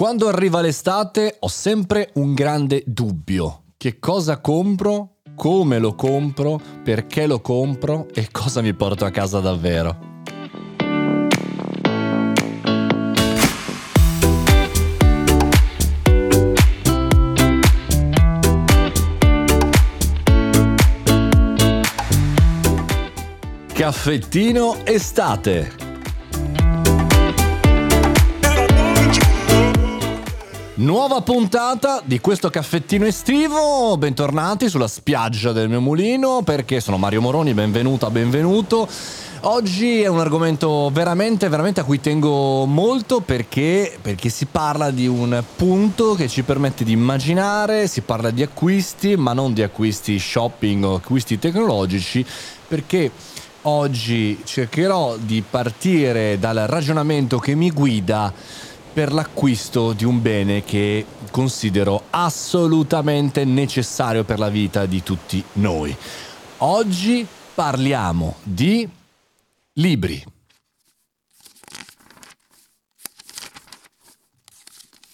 Quando arriva l'estate ho sempre un grande dubbio. Che cosa compro? Come lo compro? Perché lo compro? E cosa mi porto a casa davvero? Caffettino estate Nuova puntata di questo caffettino estivo, bentornati sulla spiaggia del mio mulino perché sono Mario Moroni, benvenuta, benvenuto. Oggi è un argomento veramente, veramente a cui tengo molto perché, perché si parla di un punto che ci permette di immaginare, si parla di acquisti, ma non di acquisti shopping o acquisti tecnologici, perché oggi cercherò di partire dal ragionamento che mi guida per l'acquisto di un bene che considero assolutamente necessario per la vita di tutti noi. Oggi parliamo di libri.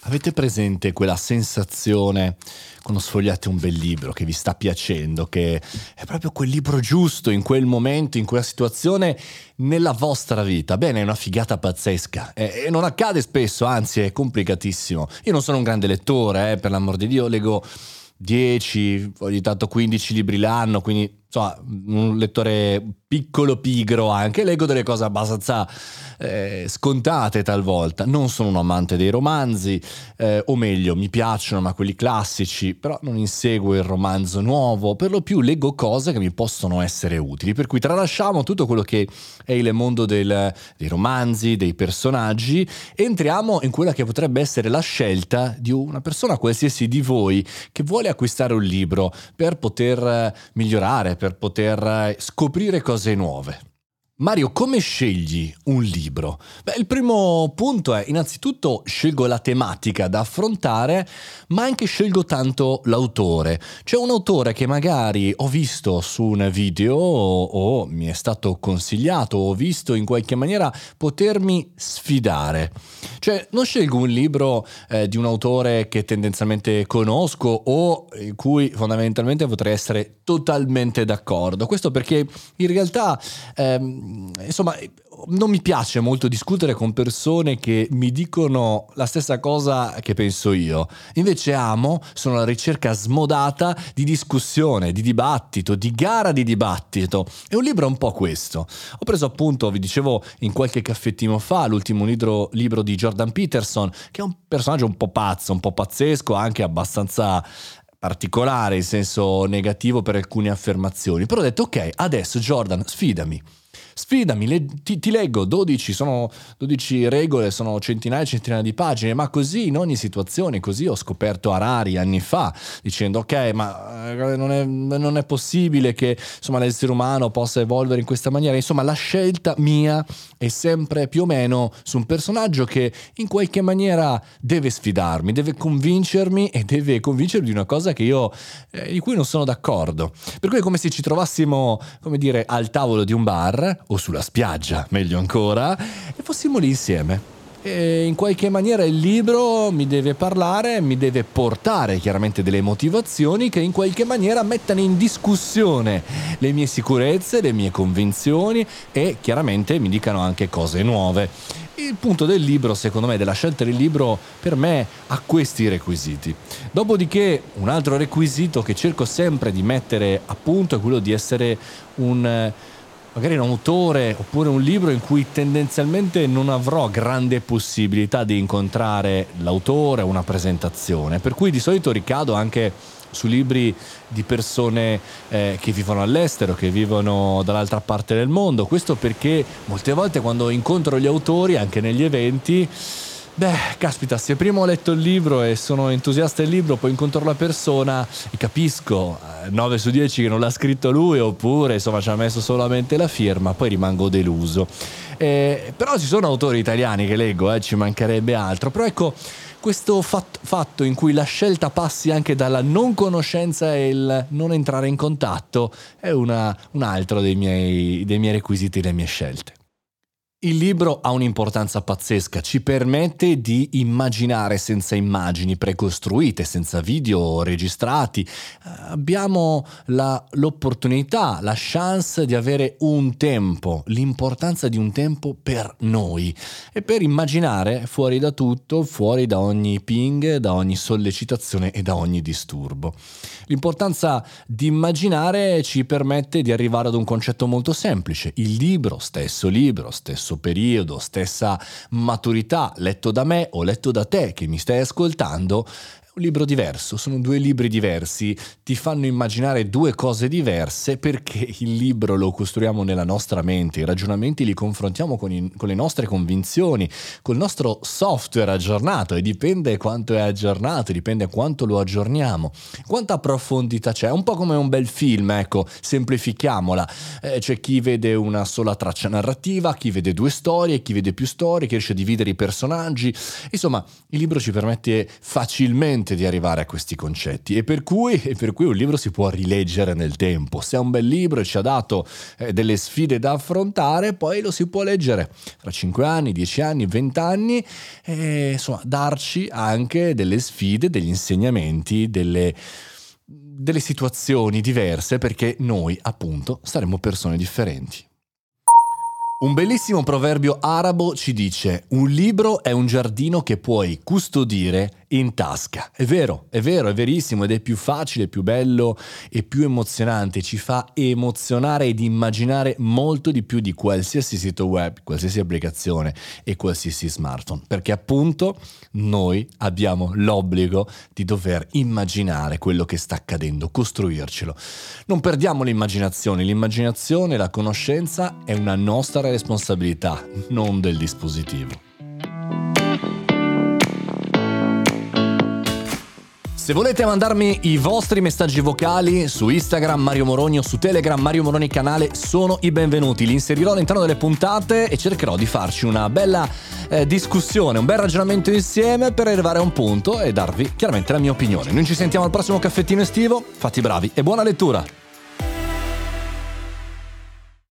Avete presente quella sensazione quando sfogliate un bel libro che vi sta piacendo, che è proprio quel libro giusto in quel momento, in quella situazione nella vostra vita? Bene, è una figata pazzesca e, non accade spesso, anzi è complicatissimo. Io non sono un grande lettore, eh, per l'amor di Dio, leggo 10, ogni tanto 15 libri l'anno, quindi insomma, un lettore piccolo pigro anche, leggo delle cose abbastanza eh, scontate talvolta. Non sono un amante dei romanzi, eh, o meglio, mi piacciono, ma quelli classici, però non inseguo il romanzo nuovo. Per lo più leggo cose che mi possono essere utili. Per cui tralasciamo tutto quello che è il mondo del, dei romanzi, dei personaggi, e entriamo in quella che potrebbe essere la scelta di una persona qualsiasi di voi che vuole acquistare un libro per poter eh, migliorare, per poter eh, scoprire cose nuove. Mario, come scegli un libro? Beh, il primo punto è innanzitutto scelgo la tematica da affrontare, ma anche scelgo tanto l'autore. C'è un autore che magari ho visto su un video o, o mi è stato consigliato o ho visto in qualche maniera potermi sfidare. Cioè, non scelgo un libro eh, di un autore che tendenzialmente conosco o in cui fondamentalmente potrei essere totalmente d'accordo. Questo perché in realtà... Ehm, insomma, non mi piace molto discutere con persone che mi dicono la stessa cosa che penso io. Invece amo, sono alla ricerca smodata di discussione, di dibattito, di gara di dibattito. E un libro è un po' questo. Ho preso appunto, vi dicevo in qualche caffettino fa, l'ultimo libro, libro di Jordan Peterson, che è un personaggio un po' pazzo, un po' pazzesco, anche abbastanza particolare in senso negativo per alcune affermazioni. Però ho detto ok, adesso Jordan, sfidami sfidami, le, ti, ti, leggo 12, sono 12 regole, sono centinaia e centinaia di pagine, ma così in ogni situazione, così ho scoperto Arari anni fa, dicendo ok, ma eh, non è, non è possibile che insomma, l'essere umano possa evolvere in questa maniera, insomma la scelta mia è sempre più o meno su un personaggio che in qualche maniera deve sfidarmi, deve convincermi e deve convincermi di una cosa che io, eh, di cui non sono d'accordo. Per cui è come se ci trovassimo, come dire, al tavolo di un bar o sulla spiaggia, meglio ancora, e fossimo lì insieme. E in qualche maniera il libro mi deve parlare, mi deve portare chiaramente delle motivazioni che in qualche maniera mettano in discussione le mie sicurezze, le mie convinzioni e chiaramente mi dicano anche cose nuove. Il punto del libro, secondo me, della scelta del libro, per me ha questi requisiti. Dopodiché, un altro requisito che cerco sempre di mettere a punto è quello di essere un magari un autore oppure un libro in cui tendenzialmente non avrò grande possibilità di incontrare l'autore o una presentazione, per cui di solito ricado anche su libri di persone eh, che vivono all'estero, che vivono dall'altra parte del mondo. Questo perché molte volte quando incontro gli autori, anche negli eventi, Beh, caspita, se prima ho letto il libro e sono entusiasta del libro, poi incontro la persona e capisco 9 eh, su 10 che non l'ha scritto lui oppure insomma ci ha messo solamente la firma, poi rimango deluso. Eh, però ci sono autori italiani che leggo, eh, ci mancherebbe altro, però ecco questo fatto, fatto in cui la scelta passi anche dalla non conoscenza e il non entrare in contatto è una, un altro dei miei, dei miei requisiti, delle mie scelte. Il libro ha un'importanza pazzesca, ci permette di immaginare senza immagini precostruite, senza video registrati. Abbiamo la, l'opportunità, la chance di avere un tempo, l'importanza di un tempo per noi e per immaginare fuori da tutto, fuori da ogni ping, da ogni sollecitazione e da ogni disturbo. L'importanza di immaginare ci permette di arrivare ad un concetto molto semplice, il libro, stesso libro, stesso stesso periodo, stessa maturità, letto da me o letto da te che mi stai ascoltando, un libro diverso, sono due libri diversi, ti fanno immaginare due cose diverse perché il libro lo costruiamo nella nostra mente, i ragionamenti li confrontiamo con, i, con le nostre convinzioni, col nostro software aggiornato e dipende quanto è aggiornato, dipende quanto lo aggiorniamo, quanta profondità c'è, un po' come un bel film, ecco, semplifichiamola, eh, c'è chi vede una sola traccia narrativa, chi vede due storie, chi vede più storie, chi riesce a dividere i personaggi, insomma il libro ci permette facilmente di arrivare a questi concetti e per cui, e per cui un libro si può rileggere nel tempo. Se è un bel libro e ci ha dato eh, delle sfide da affrontare, poi lo si può leggere fra 5 anni, 10 anni, 20 anni e insomma darci anche delle sfide, degli insegnamenti, delle delle situazioni diverse perché noi appunto saremo persone differenti. Un bellissimo proverbio arabo ci dice un libro è un giardino che puoi custodire in tasca. È vero, è vero, è verissimo ed è più facile, più bello e più emozionante, ci fa emozionare ed immaginare molto di più di qualsiasi sito web, qualsiasi applicazione e qualsiasi smartphone, perché appunto noi abbiamo l'obbligo di dover immaginare quello che sta accadendo, costruircelo. Non perdiamo l'immaginazione, l'immaginazione, la conoscenza è una nostra responsabilità, non del dispositivo. Se volete mandarmi i vostri messaggi vocali su Instagram Mario Moroni o su Telegram Mario Moroni canale sono i benvenuti. Li inserirò all'interno delle puntate e cercherò di farci una bella eh, discussione, un bel ragionamento insieme per arrivare a un punto e darvi chiaramente la mia opinione. Noi ci sentiamo al prossimo caffettino estivo, fatti bravi e buona lettura!